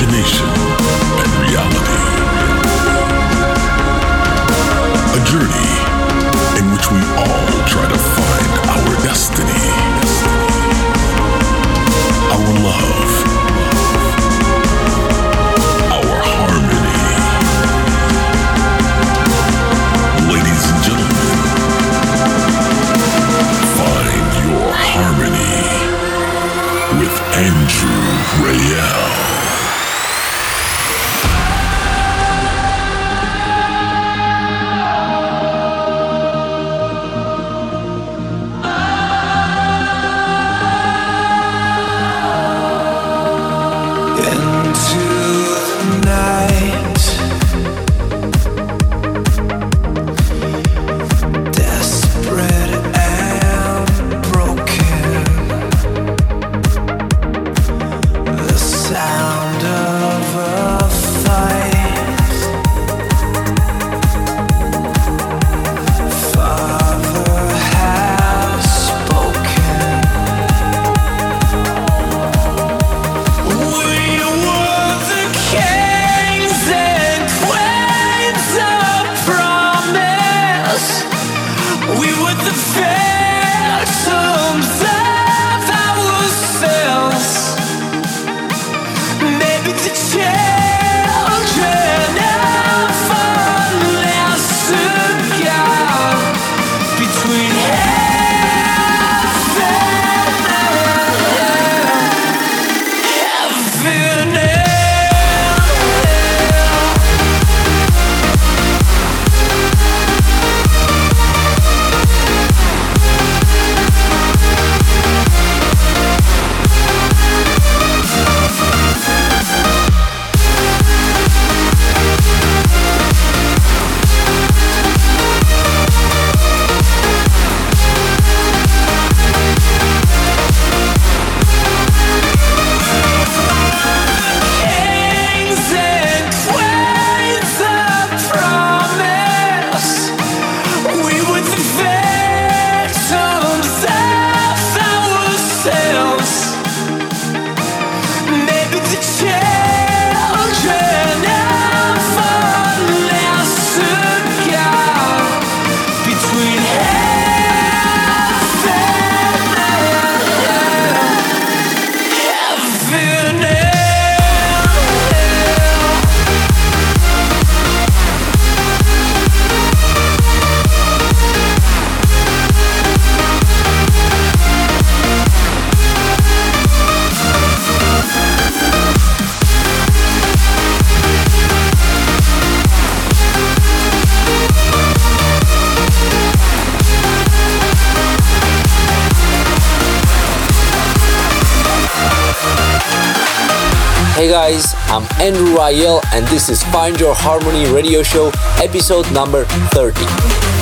imagination, and reality. A journey in which we all I'm Andrew Rayel and this is Find Your Harmony radio show episode number 30.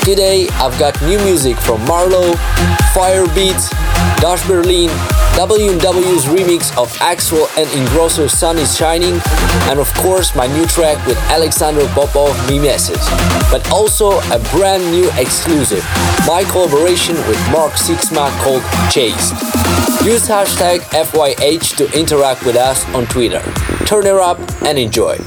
Today I've got new music from MaRLo, Firebeat, Dash Berlin, W&W's remix of Axwell and Ingrosso's Sun is Shining, and of course my new track with Alexander Popov, Mimesis. But also a brand new exclusive, my collaboration with Mark Sixma called Chase. Use hashtag FYH to interact with us on Twitter. Turn it up and enjoy.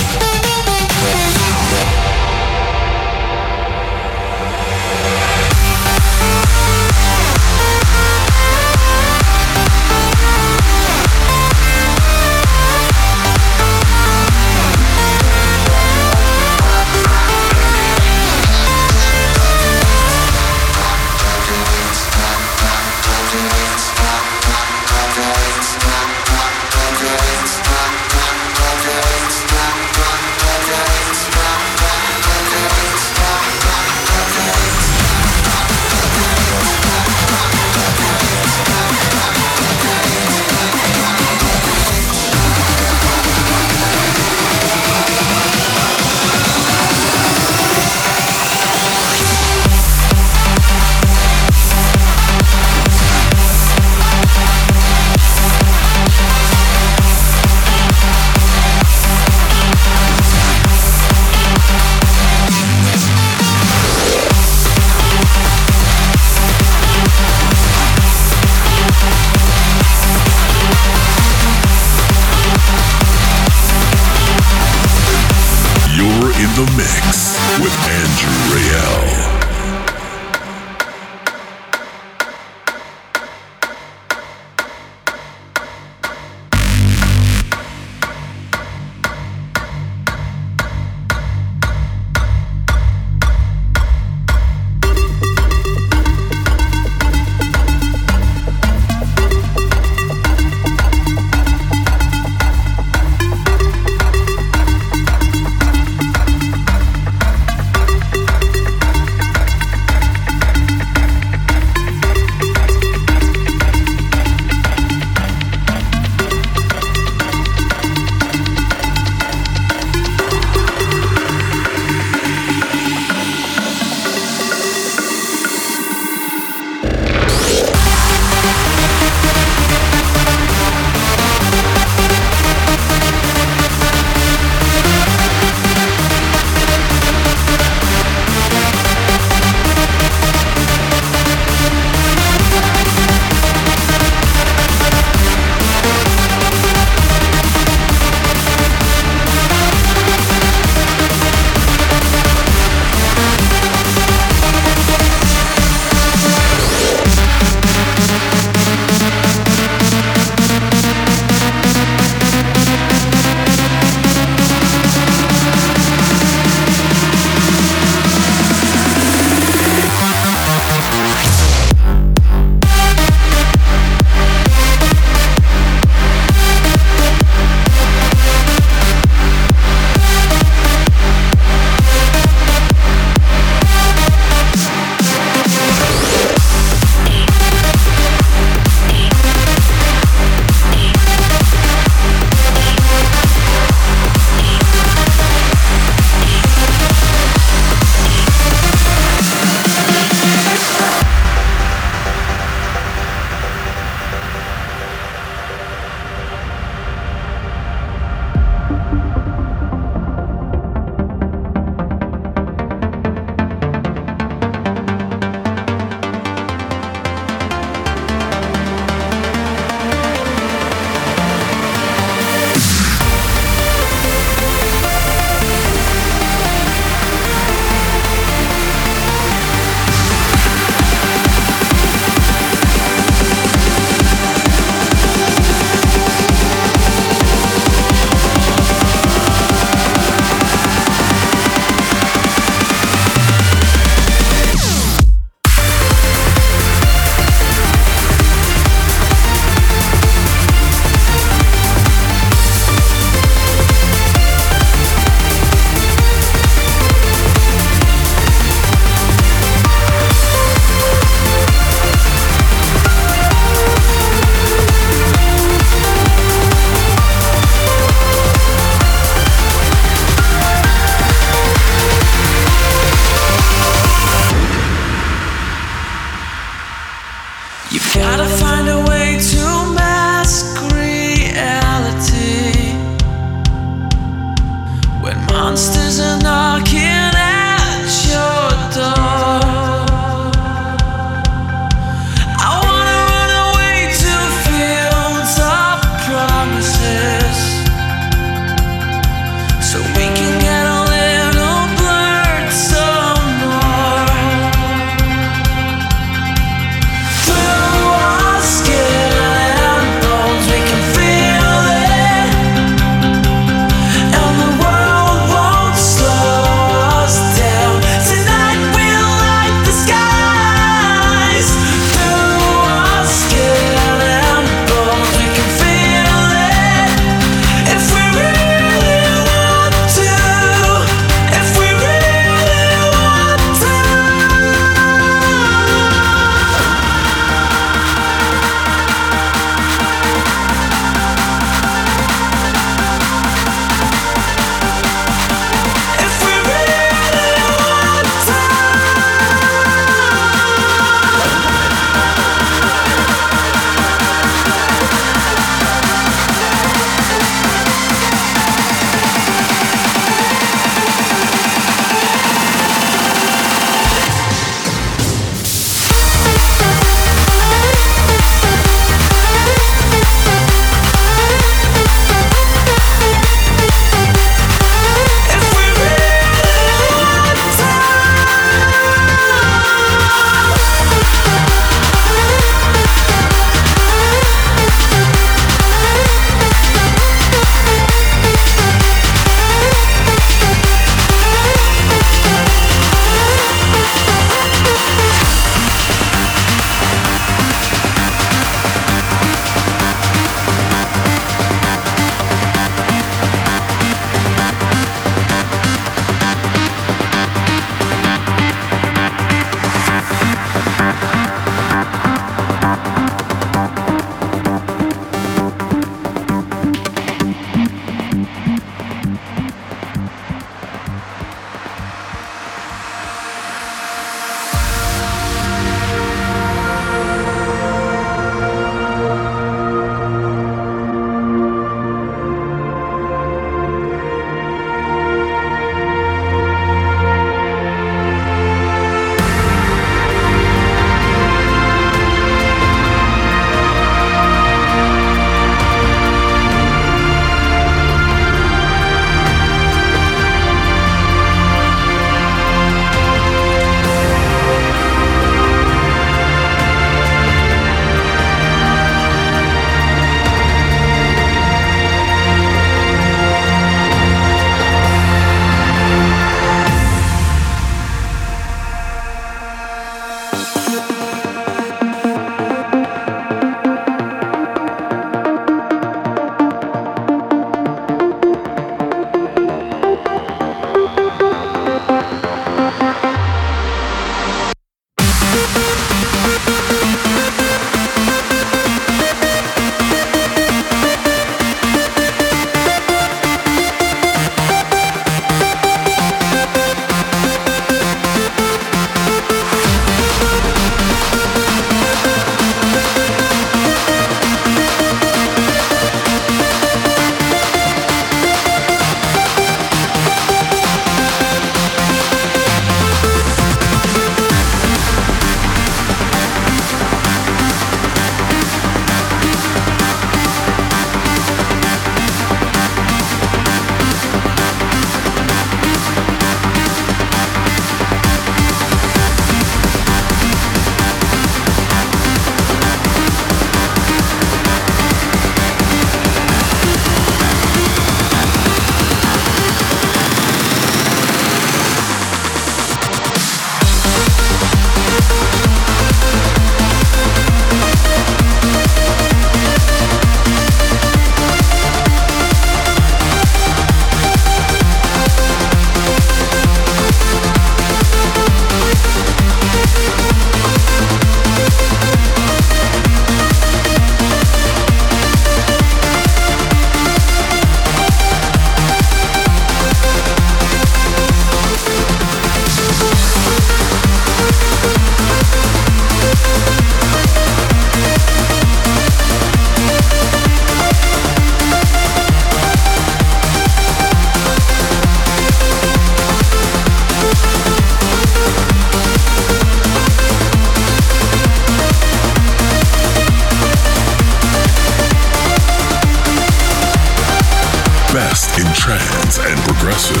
best in trance and progressive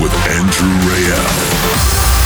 with Andrew Rayel.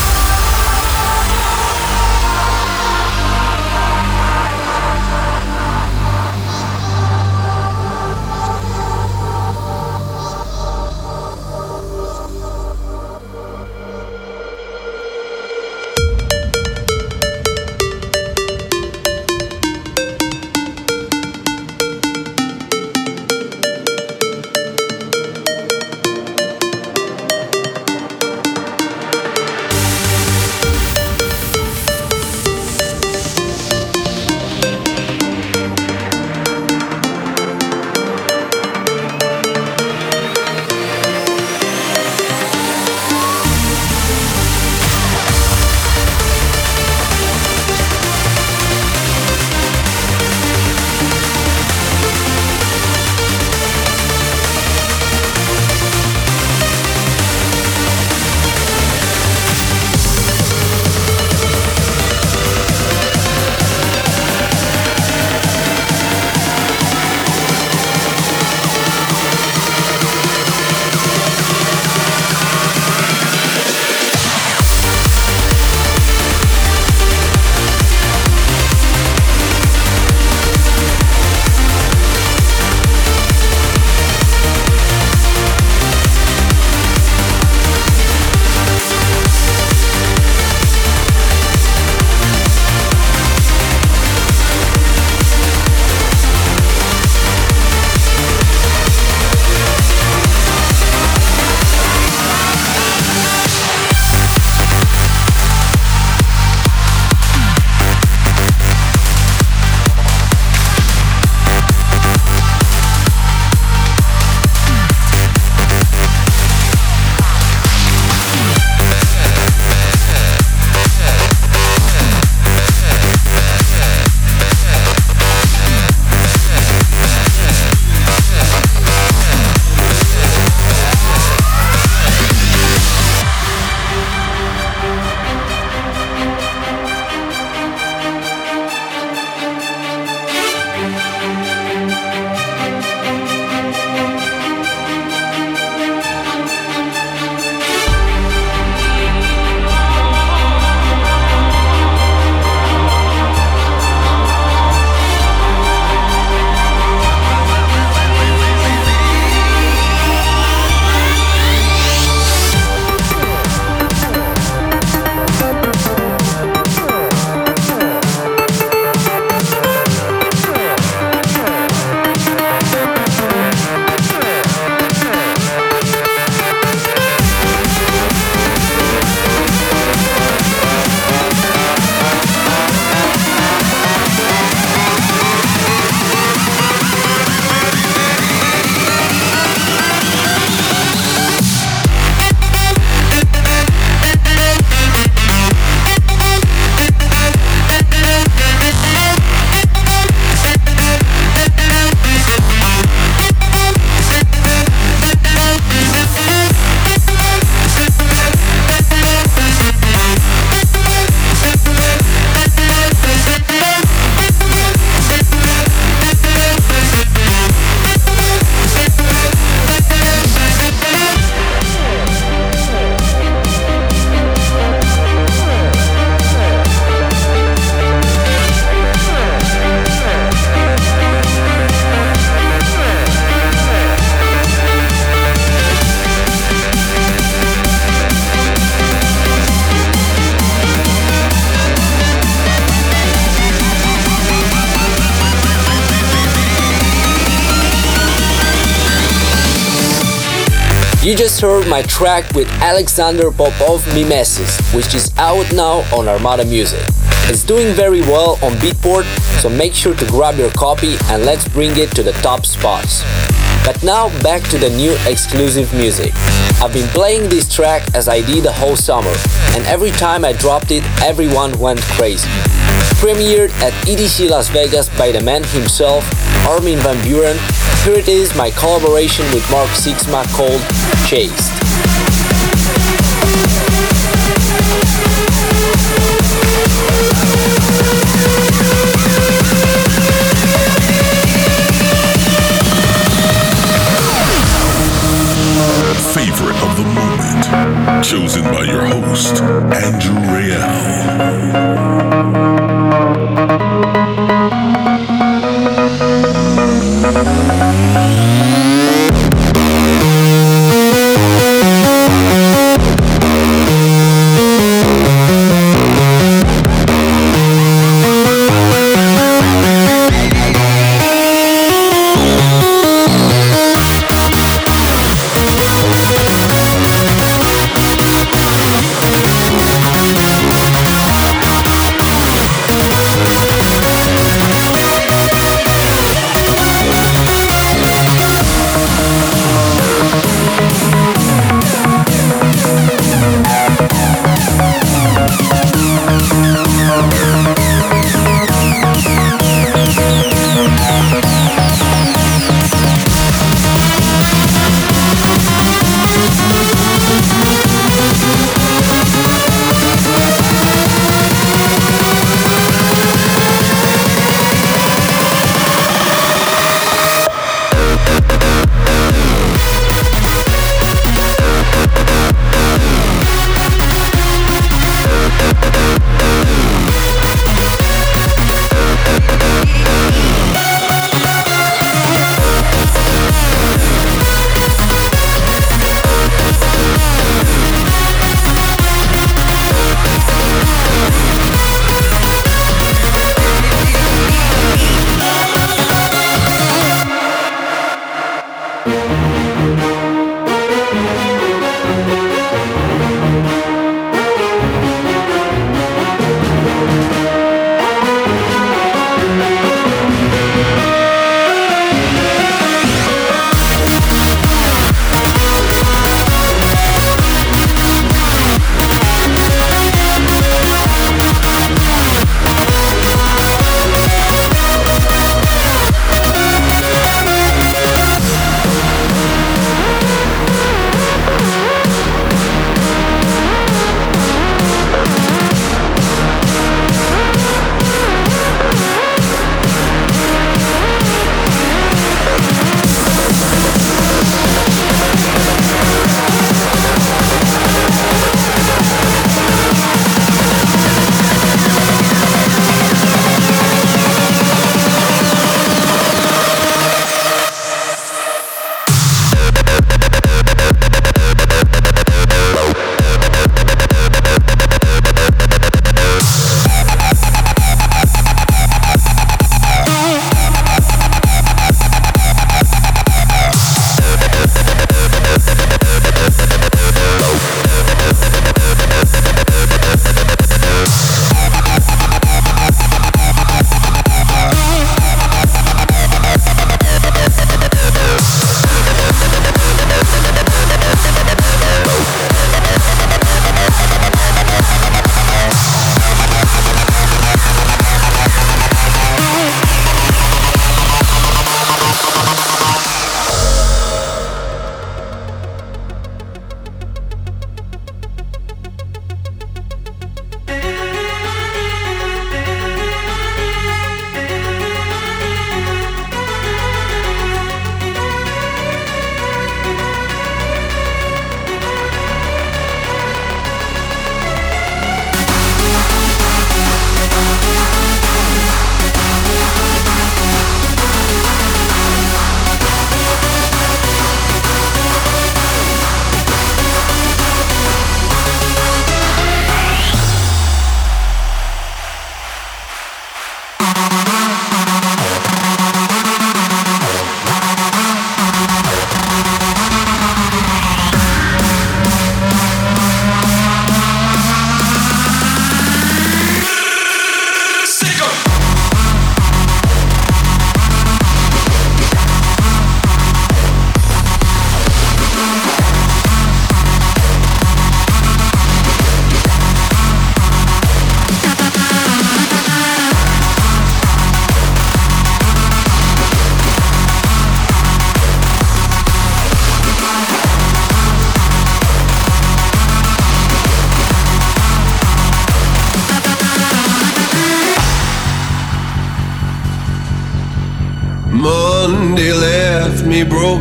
Just heard my track with Alexander Popov Mimesis, which is out now on Armada Music. It's doing very well on Beatport, so make sure to grab your copy and let's bring it to the top spots. But now back to the new exclusive music. I've been playing this track as I did the whole summer, and every time I dropped it, everyone went crazy premiered at EDC Las Vegas by the man himself, Armin Van Buuren. Here it is, my collaboration with Mark Sixma called Chased. favorite of the moment, chosen by your host, Andrew Rayel.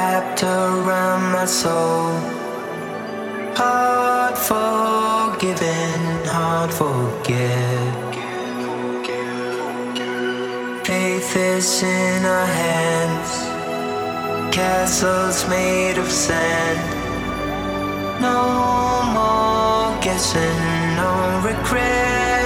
Wrapped around my soul. Hard forgiven, hard forget. Faith is in our hands, castles made of sand. No more guessing, no regrets.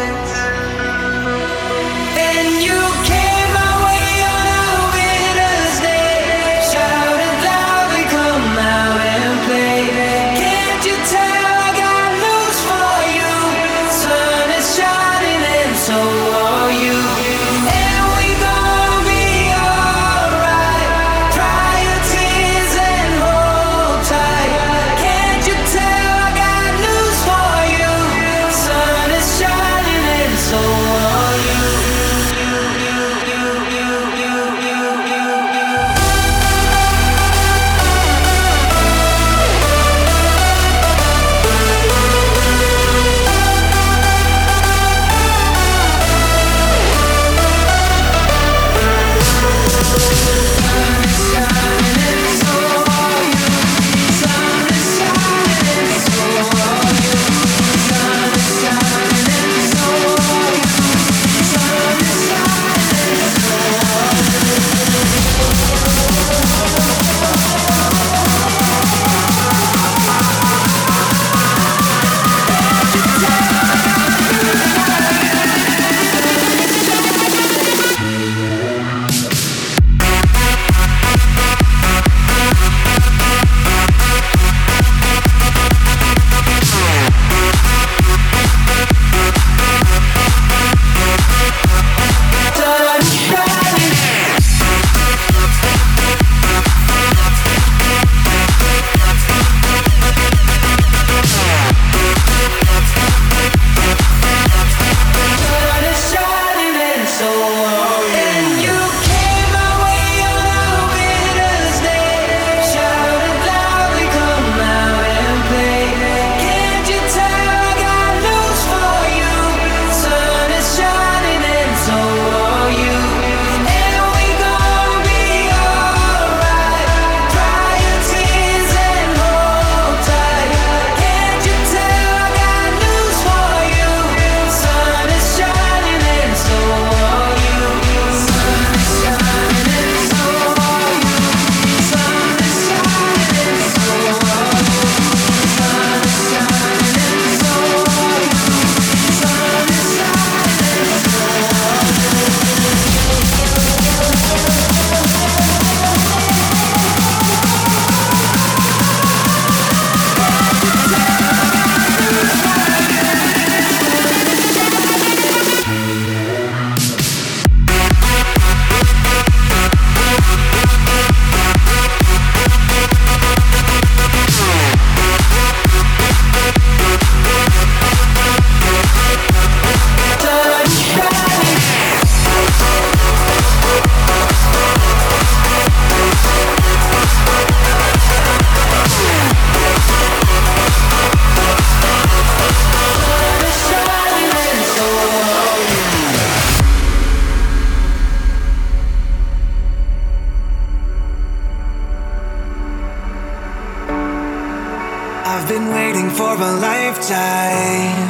I've been waiting for a lifetime.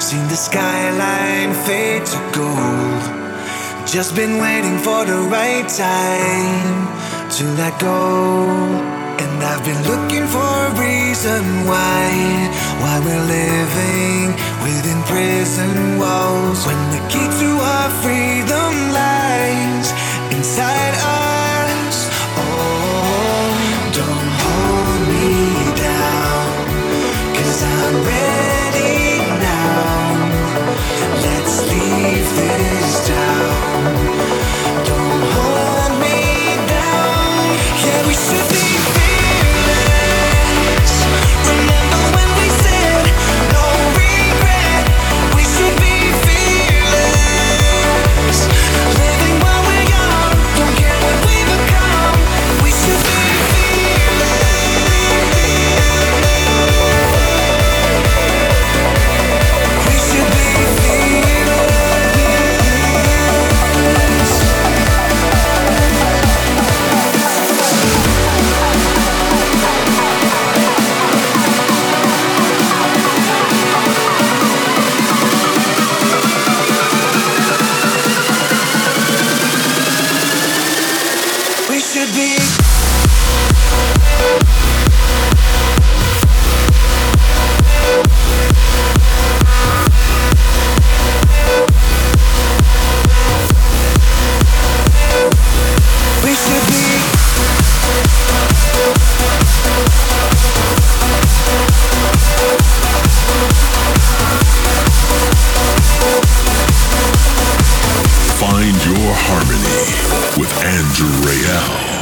Seen the skyline fade to gold. Just been waiting for the right time to let go. And I've been looking for a reason why, why we're living within prison walls. When the key to our freedom lies inside us. Ready now. Let's leave this town. harmony with Andrew Rayel.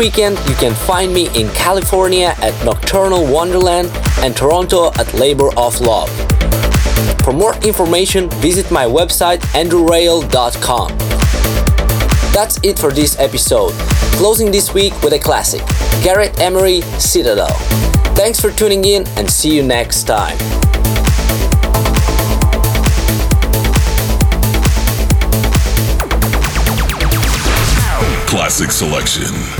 Weekend, you can find me in California at Nocturnal Wonderland and Toronto at Labor of Love. For more information, visit my website andrewrayel.com. That's it for this episode. Closing this week with a classic Gareth Emery Citadel. Thanks for tuning in and see you next time. Classic selection.